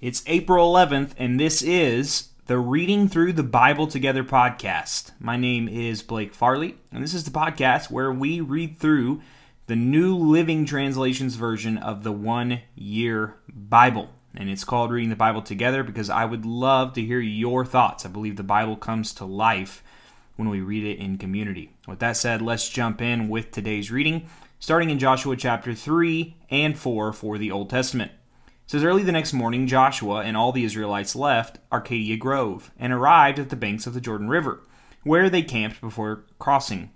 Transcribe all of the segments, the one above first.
It's April 11th, and this is the Reading Through the Bible Together podcast. My name is Blake Farley, and this is the podcast where we read through the New Living Translations version of the one year Bible. And it's called Reading the Bible Together because I would love to hear your thoughts. I believe the Bible comes to life when we read it in community. With that said, let's jump in with today's reading, starting in Joshua chapter 3 and 4 for the Old Testament. Says early the next morning, Joshua and all the Israelites left Acacia Grove and arrived at the banks of the Jordan River, where they camped before crossing.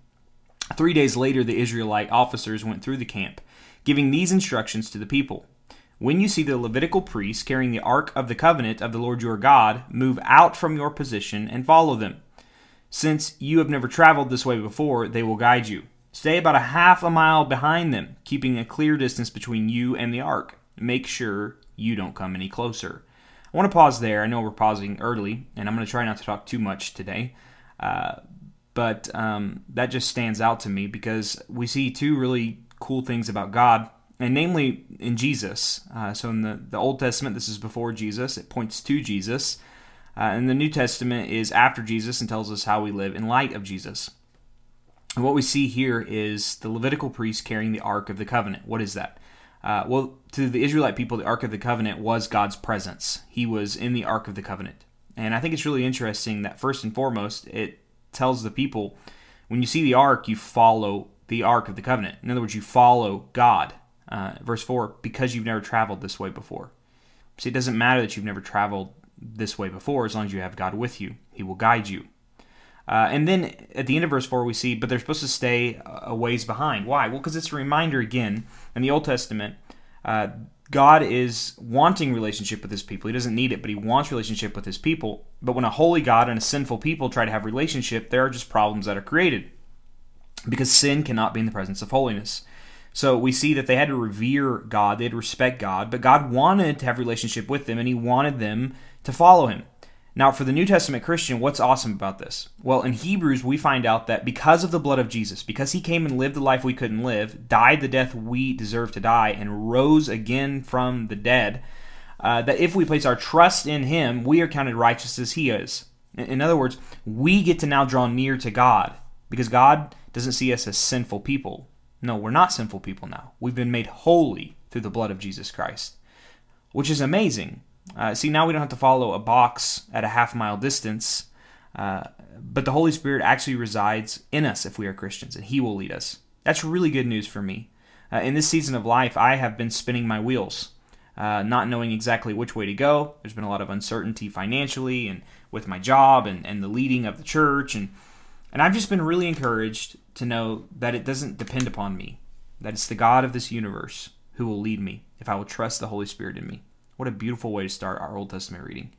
Three days later, the Israelite officers went through the camp, giving these instructions to the people. When you see the Levitical priests carrying the Ark of the Covenant of the Lord your God, move out from your position and follow them. Since you have never traveled this way before, they will guide you. Stay about a half a mile behind them, keeping a clear distance between you and the ark make sure you don't come any closer. I want to pause there. I know we're pausing early, and I'm going to try not to talk too much today. Uh, but um, that just stands out to me because we see two really cool things about God, and namely in Jesus. Uh, so in the, the Old Testament, this is before Jesus, it points to Jesus. Uh, and the New Testament is after Jesus and tells us how we live in light of Jesus. And what we see here is the Levitical priest carrying the Ark of the Covenant. What is that? Uh, well, to the Israelite people, the Ark of the Covenant was God's presence. He was in the Ark of the Covenant. And I think it's really interesting that, first and foremost, it tells the people when you see the Ark, you follow the Ark of the Covenant. In other words, you follow God. Uh, verse 4 because you've never traveled this way before. See, it doesn't matter that you've never traveled this way before as long as you have God with you, He will guide you. Uh, and then at the end of verse 4, we see, but they're supposed to stay a ways behind. Why? Well, because it's a reminder again in the Old Testament, uh, God is wanting relationship with his people. He doesn't need it, but he wants relationship with his people. But when a holy God and a sinful people try to have relationship, there are just problems that are created because sin cannot be in the presence of holiness. So we see that they had to revere God, they had to respect God, but God wanted to have relationship with them and he wanted them to follow him. Now, for the New Testament Christian, what's awesome about this? Well, in Hebrews, we find out that because of the blood of Jesus, because he came and lived the life we couldn't live, died the death we deserve to die, and rose again from the dead, uh, that if we place our trust in him, we are counted righteous as he is. In other words, we get to now draw near to God because God doesn't see us as sinful people. No, we're not sinful people now. We've been made holy through the blood of Jesus Christ, which is amazing. Uh, see, now we don't have to follow a box at a half mile distance, uh, but the Holy Spirit actually resides in us if we are Christians, and He will lead us. That's really good news for me. Uh, in this season of life, I have been spinning my wheels, uh, not knowing exactly which way to go. There's been a lot of uncertainty financially and with my job and, and the leading of the church. And, and I've just been really encouraged to know that it doesn't depend upon me, that it's the God of this universe who will lead me if I will trust the Holy Spirit in me. What a beautiful way to start our Old Testament reading.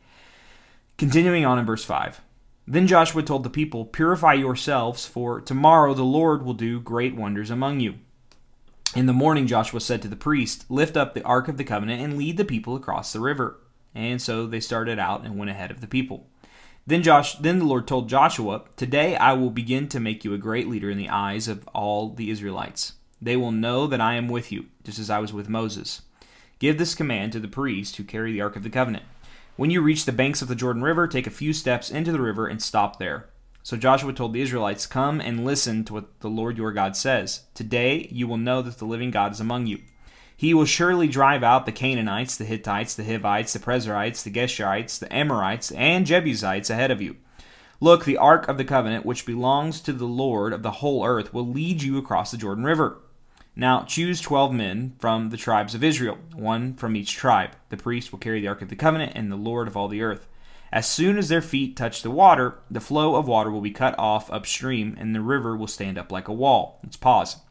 Continuing on in verse 5. Then Joshua told the people, Purify yourselves, for tomorrow the Lord will do great wonders among you. In the morning, Joshua said to the priest, Lift up the ark of the covenant and lead the people across the river. And so they started out and went ahead of the people. Then Josh then the Lord told Joshua, Today I will begin to make you a great leader in the eyes of all the Israelites. They will know that I am with you, just as I was with Moses. Give this command to the priests who carry the Ark of the Covenant. When you reach the banks of the Jordan River, take a few steps into the river and stop there. So Joshua told the Israelites, Come and listen to what the Lord your God says. Today you will know that the living God is among you. He will surely drive out the Canaanites, the Hittites, the Hivites, the Perizzites, the Geshurites, the Amorites, and Jebusites ahead of you. Look, the ark of the covenant, which belongs to the Lord of the whole earth, will lead you across the Jordan River. Now choose twelve men from the tribes of Israel, one from each tribe. The priest will carry the Ark of the Covenant and the Lord of all the earth. As soon as their feet touch the water, the flow of water will be cut off upstream, and the river will stand up like a wall. Let's pause.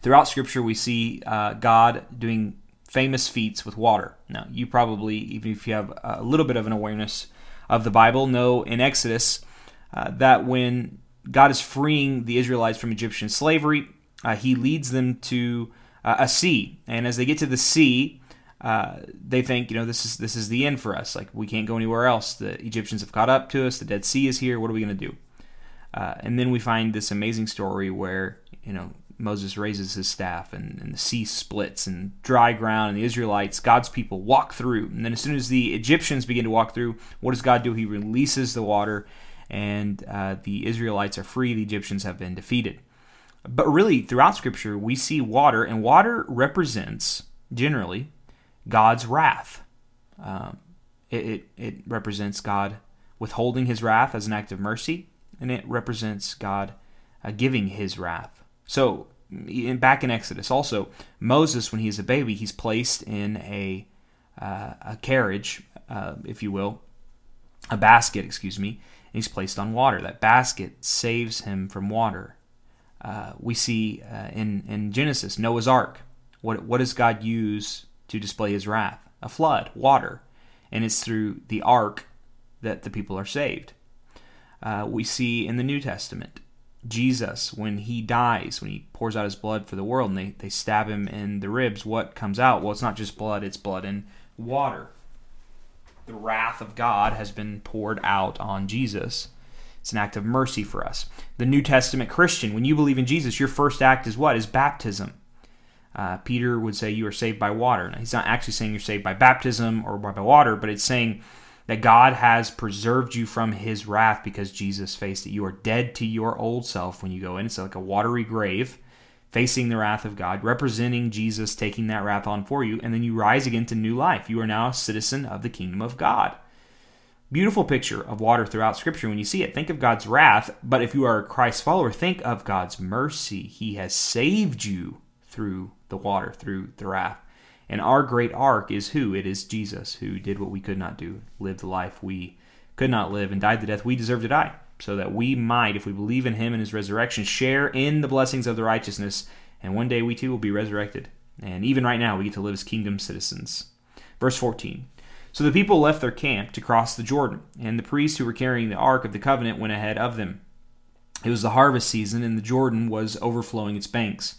Throughout Scripture, we see uh, God doing famous feats with water. Now, you probably, even if you have a little bit of an awareness of the Bible, know in Exodus uh, that when God is freeing the Israelites from Egyptian slavery, uh, he leads them to uh, a sea, and as they get to the sea, uh, they think, you know, this is this is the end for us. Like we can't go anywhere else. The Egyptians have caught up to us. The Dead Sea is here. What are we going to do? Uh, and then we find this amazing story where you know Moses raises his staff and, and, the sea splits and dry ground, and the Israelites, God's people, walk through. And then, as soon as the Egyptians begin to walk through, what does God do? He releases the water, and uh, the Israelites are free. The Egyptians have been defeated. But really, throughout Scripture, we see water, and water represents, generally, God's wrath. Um, it, it, it represents God withholding his wrath as an act of mercy, and it represents God uh, giving his wrath. So, in, back in Exodus, also, Moses, when he's a baby, he's placed in a, uh, a carriage, uh, if you will, a basket, excuse me, and he's placed on water. That basket saves him from water. We see uh, in, in Genesis, Noah's Ark. What, what does God use to display his wrath? A flood, water. And it's through the ark that the people are saved. Uh, we see in the New Testament Jesus, when he dies, when he pours out his blood for the world and they, they stab him in the ribs, what comes out? Well, it's not just blood, it's blood and water. The wrath of God has been poured out on Jesus. It's an act of mercy for us. The New Testament Christian, when you believe in Jesus, your first act is what? Is baptism. Uh, Peter would say you are saved by water. Now, he's not actually saying you're saved by baptism or by water, but it's saying that God has preserved you from his wrath because Jesus faced it. You are dead to your old self when you go in. It's like a watery grave facing the wrath of God, representing Jesus taking that wrath on for you, and then you rise again to new life. You are now a citizen of the kingdom of God. Beautiful picture of water throughout Scripture when you see it. Think of God's wrath, but if you are a Christ follower, think of God's mercy. He has saved you through the water, through the wrath. And our great ark is who? It is Jesus, who did what we could not do, lived the life we could not live, and died the death we deserve to die, so that we might, if we believe in him and his resurrection, share in the blessings of the righteousness, and one day we too will be resurrected. And even right now, we get to live as kingdom citizens. Verse 14. So the people left their camp to cross the Jordan, and the priests who were carrying the ark of the covenant went ahead of them. It was the harvest season, and the Jordan was overflowing its banks.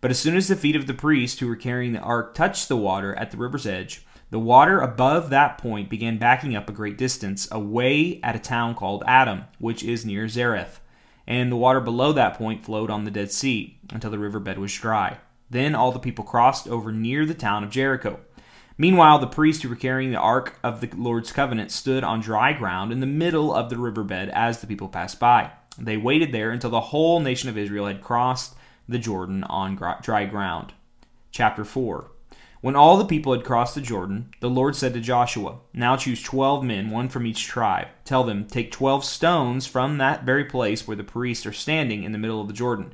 But as soon as the feet of the priests who were carrying the ark touched the water at the river's edge, the water above that point began backing up a great distance away at a town called Adam, which is near Zareth. And the water below that point flowed on the Dead Sea until the riverbed was dry. Then all the people crossed over near the town of Jericho. Meanwhile, the priests who were carrying the ark of the Lord's covenant stood on dry ground in the middle of the riverbed as the people passed by. They waited there until the whole nation of Israel had crossed the Jordan on dry ground. Chapter 4 When all the people had crossed the Jordan, the Lord said to Joshua, Now choose twelve men, one from each tribe. Tell them, Take twelve stones from that very place where the priests are standing in the middle of the Jordan.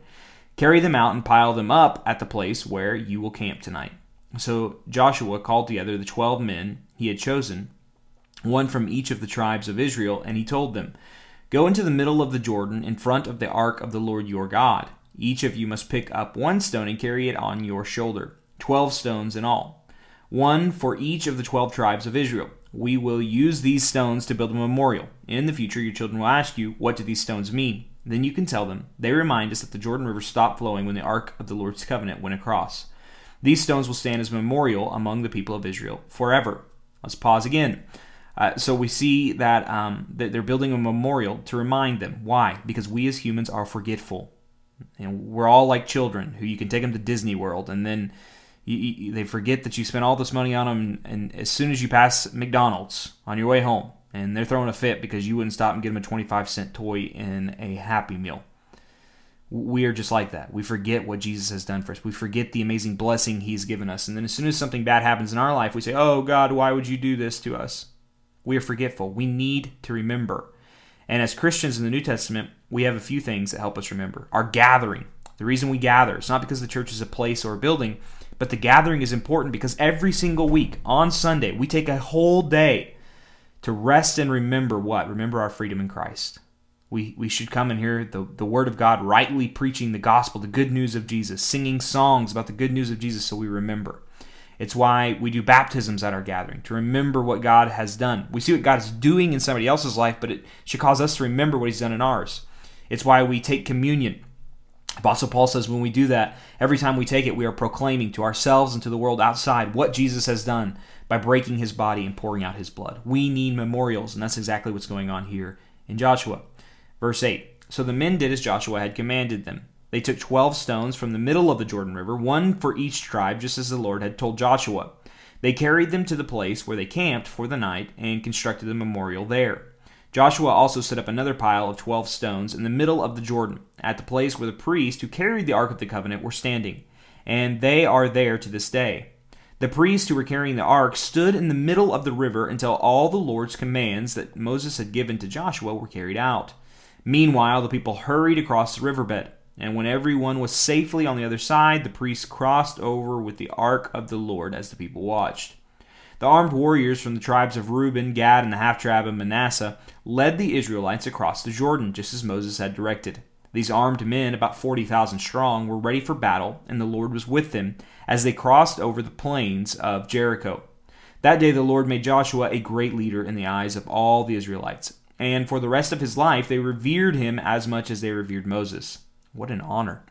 Carry them out and pile them up at the place where you will camp tonight. So Joshua called together the twelve men he had chosen, one from each of the tribes of Israel, and he told them, Go into the middle of the Jordan in front of the ark of the Lord your God. Each of you must pick up one stone and carry it on your shoulder, twelve stones in all, one for each of the twelve tribes of Israel. We will use these stones to build a memorial. In the future, your children will ask you, What do these stones mean? Then you can tell them, They remind us that the Jordan River stopped flowing when the Ark of the Lord's covenant went across. These stones will stand as a memorial among the people of Israel forever. Let's pause again. Uh, so we see that, um, that they're building a memorial to remind them. Why? Because we as humans are forgetful. And we're all like children who you can take them to Disney World and then you, you, they forget that you spent all this money on them. And as soon as you pass McDonald's on your way home, and they're throwing a fit because you wouldn't stop and get them a 25 cent toy in a Happy Meal. We are just like that. We forget what Jesus has done for us. We forget the amazing blessing He's given us. And then as soon as something bad happens in our life, we say, Oh God, why would you do this to us? We are forgetful. We need to remember. And as Christians in the New Testament, we have a few things that help us remember. Our gathering. The reason we gather, it's not because the church is a place or a building, but the gathering is important because every single week on Sunday, we take a whole day to rest and remember what? Remember our freedom in Christ. We, we should come and hear the, the Word of God rightly preaching the gospel, the good news of Jesus, singing songs about the good news of Jesus so we remember. It's why we do baptisms at our gathering, to remember what God has done. We see what God is doing in somebody else's life, but it should cause us to remember what He's done in ours. It's why we take communion. Apostle Paul says when we do that, every time we take it, we are proclaiming to ourselves and to the world outside what Jesus has done by breaking his body and pouring out his blood. We need memorials, and that's exactly what's going on here in Joshua. Verse 8 So the men did as Joshua had commanded them. They took 12 stones from the middle of the Jordan River, one for each tribe, just as the Lord had told Joshua. They carried them to the place where they camped for the night and constructed a memorial there. Joshua also set up another pile of 12 stones in the middle of the Jordan, at the place where the priests who carried the Ark of the Covenant were standing, and they are there to this day. The priests who were carrying the ark stood in the middle of the river until all the Lord's commands that Moses had given to Joshua were carried out. Meanwhile, the people hurried across the riverbed, and when everyone was safely on the other side, the priests crossed over with the ark of the Lord as the people watched. The armed warriors from the tribes of Reuben, Gad, and the half tribe of Manasseh led the Israelites across the Jordan, just as Moses had directed. These armed men, about 40,000 strong, were ready for battle, and the Lord was with them as they crossed over the plains of Jericho. That day the Lord made Joshua a great leader in the eyes of all the Israelites, and for the rest of his life they revered him as much as they revered Moses. What an honor.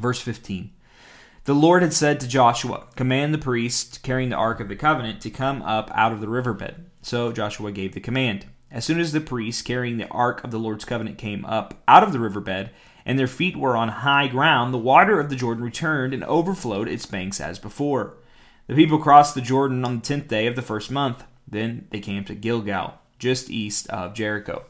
Verse 15. The Lord had said to Joshua, Command the priests carrying the Ark of the Covenant to come up out of the riverbed. So Joshua gave the command. As soon as the priests carrying the Ark of the Lord's covenant came up out of the riverbed, and their feet were on high ground, the water of the Jordan returned and overflowed its banks as before. The people crossed the Jordan on the tenth day of the first month. Then they camped at Gilgal, just east of Jericho.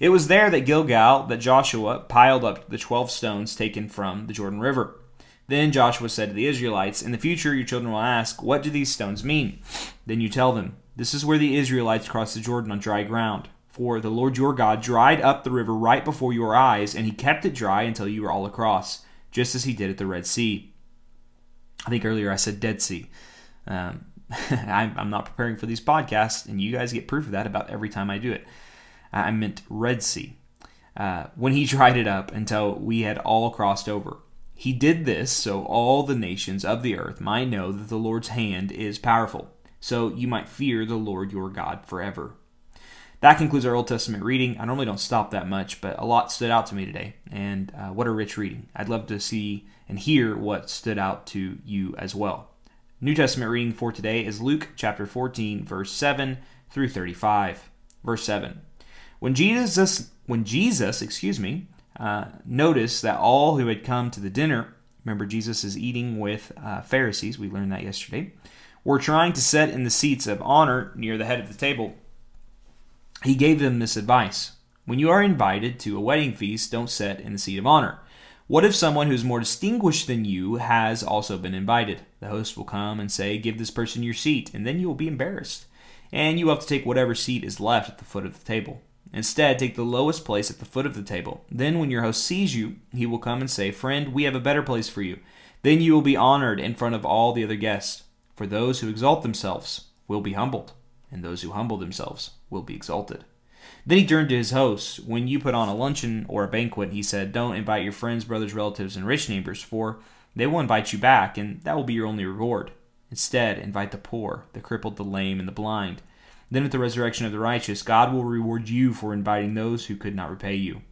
It was there that Gilgal that Joshua piled up the twelve stones taken from the Jordan River. Then Joshua said to the Israelites, In the future your children will ask, What do these stones mean? Then you tell them, this is where the Israelites crossed the Jordan on dry ground. For the Lord your God dried up the river right before your eyes, and he kept it dry until you were all across, just as he did at the Red Sea. I think earlier I said Dead Sea. Um, I'm not preparing for these podcasts, and you guys get proof of that about every time I do it. I meant Red Sea. Uh, when he dried it up until we had all crossed over. He did this so all the nations of the earth might know that the Lord's hand is powerful so you might fear the Lord your God forever. That concludes our Old Testament reading. I normally don't stop that much, but a lot stood out to me today, and uh, what a rich reading. I'd love to see and hear what stood out to you as well. New Testament reading for today is Luke chapter 14, verse 7 through 35. Verse 7. When Jesus, when Jesus, excuse me, uh, noticed that all who had come to the dinner, remember Jesus is eating with uh, Pharisees, we learned that yesterday, were trying to set in the seats of honor near the head of the table. He gave them this advice When you are invited to a wedding feast, don't sit in the seat of honor. What if someone who is more distinguished than you has also been invited? The host will come and say, Give this person your seat, and then you will be embarrassed. And you will have to take whatever seat is left at the foot of the table. Instead, take the lowest place at the foot of the table. Then, when your host sees you, he will come and say, Friend, we have a better place for you. Then you will be honored in front of all the other guests. For those who exalt themselves will be humbled, and those who humble themselves will be exalted. Then he turned to his hosts. When you put on a luncheon or a banquet, he said, Don't invite your friends, brothers, relatives, and rich neighbors, for they will invite you back, and that will be your only reward. Instead, invite the poor, the crippled, the lame, and the blind. Then at the resurrection of the righteous, God will reward you for inviting those who could not repay you.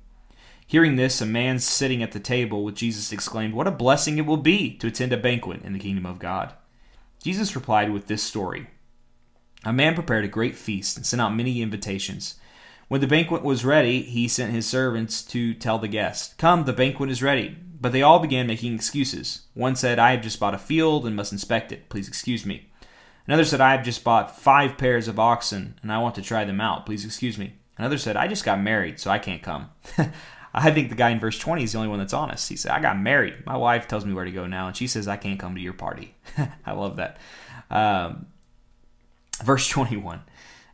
Hearing this, a man sitting at the table with Jesus exclaimed, What a blessing it will be to attend a banquet in the kingdom of God. Jesus replied with this story A man prepared a great feast and sent out many invitations. When the banquet was ready, he sent his servants to tell the guests, Come, the banquet is ready. But they all began making excuses. One said, I have just bought a field and must inspect it. Please excuse me. Another said, I have just bought five pairs of oxen and I want to try them out. Please excuse me. Another said, I just got married, so I can't come. I think the guy in verse 20 is the only one that's honest. He said, I got married. My wife tells me where to go now, and she says I can't come to your party. I love that. Um, verse 21.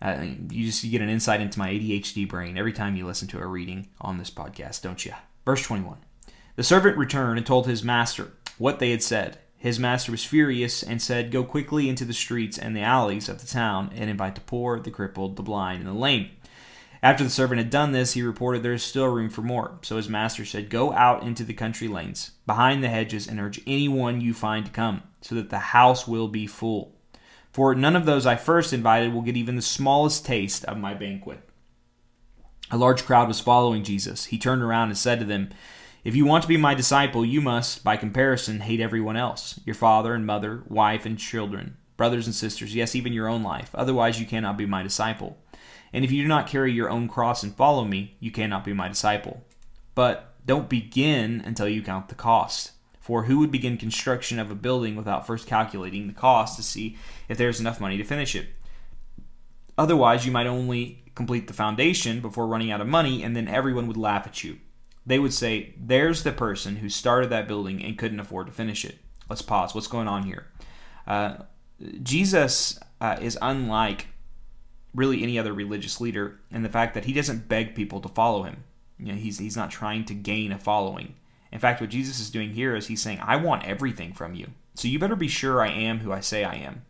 Uh, you just you get an insight into my ADHD brain every time you listen to a reading on this podcast, don't you? Verse 21. The servant returned and told his master what they had said. His master was furious and said, Go quickly into the streets and the alleys of the town and invite the poor, the crippled, the blind, and the lame. After the servant had done this, he reported there is still room for more. So his master said, Go out into the country lanes, behind the hedges, and urge anyone you find to come, so that the house will be full. For none of those I first invited will get even the smallest taste of my banquet. A large crowd was following Jesus. He turned around and said to them, If you want to be my disciple, you must, by comparison, hate everyone else your father and mother, wife and children, brothers and sisters, yes, even your own life. Otherwise, you cannot be my disciple. And if you do not carry your own cross and follow me, you cannot be my disciple. But Don't begin until you count the cost. For who would begin construction of a building without first calculating the cost to see if there's enough money to finish it? Otherwise, you might only complete the foundation before running out of money, and then everyone would laugh at you. They would say, There's the person who started that building and couldn't afford to finish it. Let's pause. What's going on here? Uh, Jesus uh, is unlike really any other religious leader in the fact that he doesn't beg people to follow him. You know, he's, he's not trying to gain a following. In fact, what Jesus is doing here is he's saying, I want everything from you. So you better be sure I am who I say I am.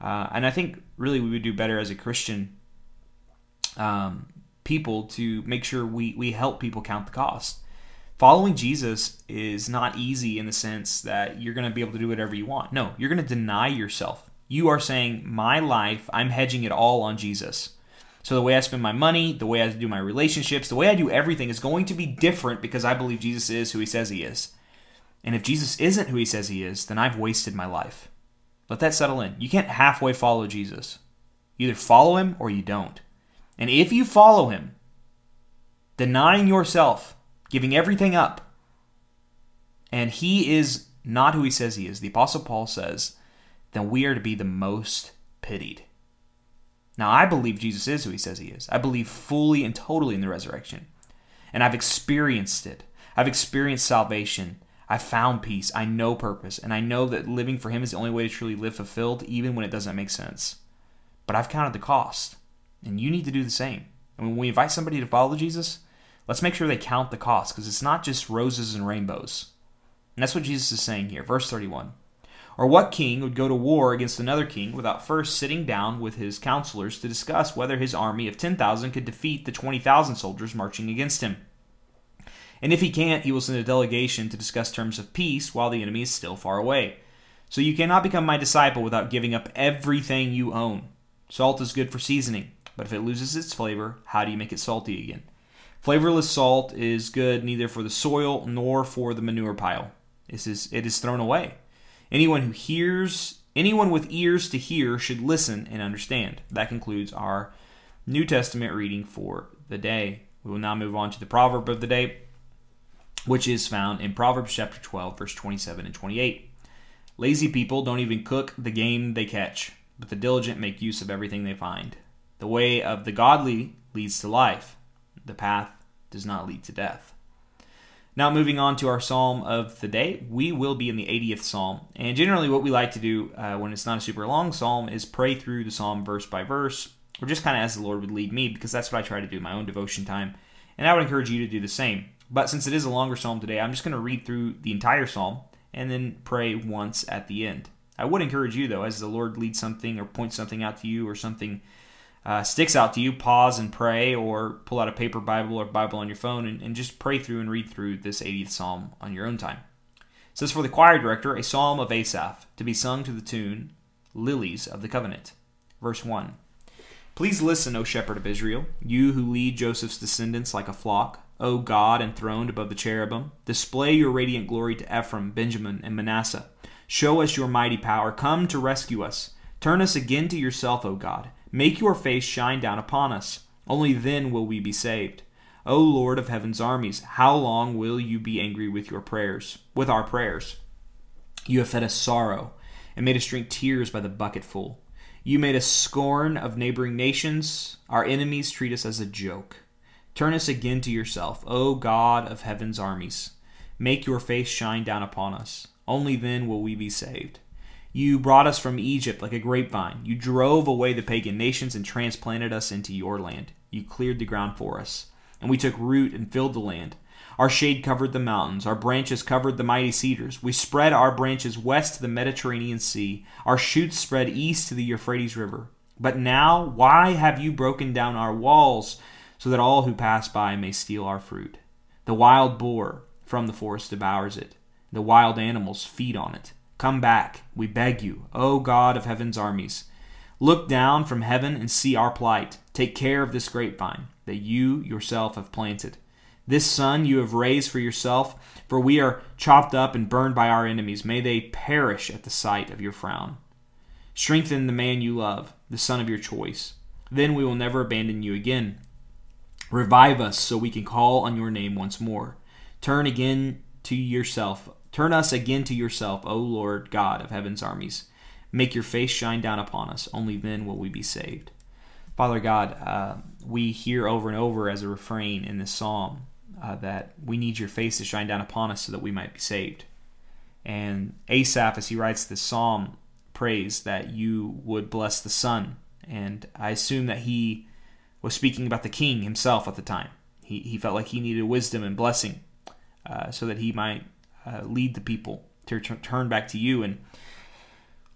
Uh, and I think really we would do better as a Christian um, people to make sure we, we help people count the cost. Following Jesus is not easy in the sense that you're going to be able to do whatever you want. No, you're going to deny yourself. You are saying, My life, I'm hedging it all on Jesus. So the way I spend my money, the way I do my relationships, the way I do everything is going to be different because I believe Jesus is who he says he is. And if Jesus isn't who he says he is, then I've wasted my life. Let that settle in. You can't halfway follow Jesus. You either follow him or you don't. And if you follow him, denying yourself, giving everything up, and he is not who he says he is, the Apostle Paul says, then we are to be the most pitied. Now, I believe Jesus is who he says he is. I believe fully and totally in the resurrection. And I've experienced it. I've experienced salvation. I've found peace. I know purpose. And I know that living for him is the only way to truly live fulfilled, even when it doesn't make sense. But I've counted the cost. And you need to do the same. And when we invite somebody to follow Jesus, let's make sure they count the cost because it's not just roses and rainbows. And that's what Jesus is saying here. Verse 31. Or what king would go to war against another king without first sitting down with his counselors to discuss whether his army of 10,000 could defeat the 20,000 soldiers marching against him? And if he can't, he will send a delegation to discuss terms of peace while the enemy is still far away. So you cannot become my disciple without giving up everything you own. Salt is good for seasoning, but if it loses its flavor, how do you make it salty again? Flavorless salt is good neither for the soil nor for the manure pile. It is, it is thrown away. Anyone who hears, anyone with ears to hear should listen and understand. That concludes our New Testament reading for the day. We will now move on to the proverb of the day, which is found in Proverbs chapter 12, verse 27 and 28. Lazy people don't even cook the game they catch, but the diligent make use of everything they find. The way of the godly leads to life, the path does not lead to death. Now, moving on to our psalm of the day, we will be in the 80th psalm. And generally, what we like to do uh, when it's not a super long psalm is pray through the psalm verse by verse, or just kind of as the Lord would lead me, because that's what I try to do in my own devotion time. And I would encourage you to do the same. But since it is a longer psalm today, I'm just going to read through the entire psalm and then pray once at the end. I would encourage you, though, as the Lord leads something or points something out to you or something uh, sticks out to you, pause and pray, or pull out a paper Bible or Bible on your phone and, and just pray through and read through this 80th Psalm on your own time. It says, For the choir director, a psalm of Asaph, to be sung to the tune, Lilies of the Covenant. Verse 1. Please listen, O shepherd of Israel, you who lead Joseph's descendants like a flock. O God, enthroned above the cherubim, display your radiant glory to Ephraim, Benjamin, and Manasseh. Show us your mighty power. Come to rescue us. Turn us again to yourself, O God Make your face shine down upon us. Only then will we be saved. O Lord of heaven's armies, how long will you be angry with your prayers, with our prayers? You have fed us sorrow and made us drink tears by the bucketful. You made us scorn of neighboring nations. Our enemies treat us as a joke. Turn us again to yourself, O God of heaven's armies. Make your face shine down upon us. Only then will we be saved. You brought us from Egypt like a grapevine. You drove away the pagan nations and transplanted us into your land. You cleared the ground for us, and we took root and filled the land. Our shade covered the mountains, our branches covered the mighty cedars. We spread our branches west to the Mediterranean Sea, our shoots spread east to the Euphrates River. But now, why have you broken down our walls so that all who pass by may steal our fruit? The wild boar from the forest devours it, the wild animals feed on it. Come back, we beg you, O God of heaven's armies. Look down from heaven and see our plight. Take care of this grapevine that you yourself have planted. This son you have raised for yourself, for we are chopped up and burned by our enemies. May they perish at the sight of your frown. Strengthen the man you love, the son of your choice. Then we will never abandon you again. Revive us so we can call on your name once more. Turn again to yourself. Turn us again to yourself, O Lord God of heaven's armies. Make your face shine down upon us. Only then will we be saved. Father God, uh, we hear over and over as a refrain in this psalm uh, that we need your face to shine down upon us so that we might be saved. And Asaph, as he writes this psalm, prays that you would bless the Son. And I assume that he was speaking about the king himself at the time. He, he felt like he needed wisdom and blessing uh, so that he might uh, lead the people to turn back to you. And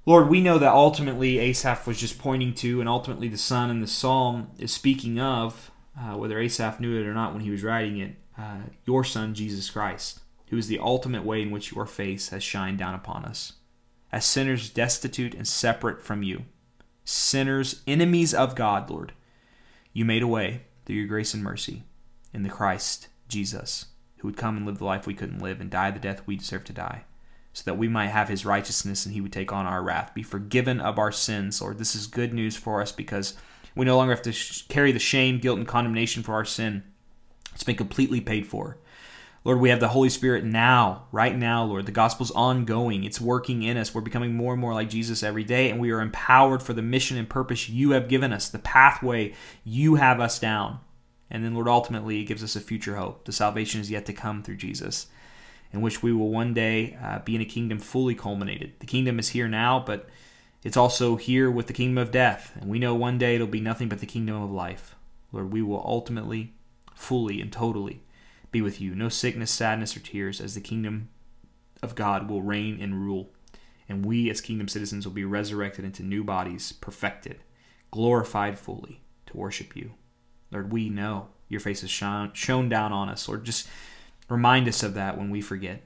Lord, we know that ultimately Asaph was just pointing to, and ultimately the Son in the psalm is speaking of, uh, whether Asaph knew it or not when he was writing it, uh, your Son, Jesus Christ, who is the ultimate way in which your face has shined down upon us. As sinners destitute and separate from you, sinners, enemies of God, Lord, you made a way through your grace and mercy in the Christ Jesus, who would come and live the life we couldn't live and die the death we deserve to die so that we might have his righteousness and he would take on our wrath, be forgiven of our sins. Lord, this is good news for us because we no longer have to sh- carry the shame, guilt, and condemnation for our sin. It's been completely paid for. Lord, we have the Holy Spirit now, right now, Lord. The gospel's ongoing. It's working in us. We're becoming more and more like Jesus every day, and we are empowered for the mission and purpose you have given us, the pathway you have us down. And then, Lord, ultimately, it gives us a future hope. The salvation is yet to come through Jesus in which we will one day uh, be in a kingdom fully culminated. The kingdom is here now, but it's also here with the kingdom of death. And we know one day it'll be nothing but the kingdom of life. Lord, we will ultimately, fully, and totally be with you. No sickness, sadness, or tears, as the kingdom of God will reign and rule. And we, as kingdom citizens, will be resurrected into new bodies, perfected, glorified fully to worship you. Lord, we know your face has shone, shone down on us. Lord, just Remind us of that when we forget.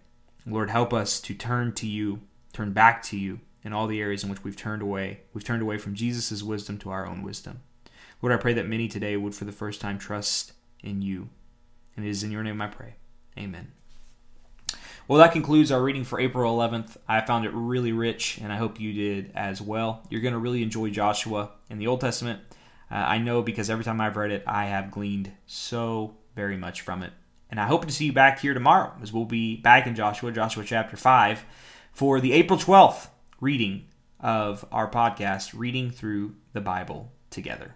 Lord, help us to turn to you, turn back to you in all the areas in which we've turned away. We've turned away from Jesus' wisdom to our own wisdom. Lord, I pray that many today would for the first time trust in you. And it is in your name I pray. Amen. Well, that concludes our reading for April 11th. I found it really rich, and I hope you did as well. You're going to really enjoy Joshua in the Old Testament. Uh, I know because every time I've read it, I have gleaned so very much from it. And I hope to see you back here tomorrow as we'll be back in Joshua, Joshua chapter 5, for the April 12th reading of our podcast, Reading Through the Bible Together.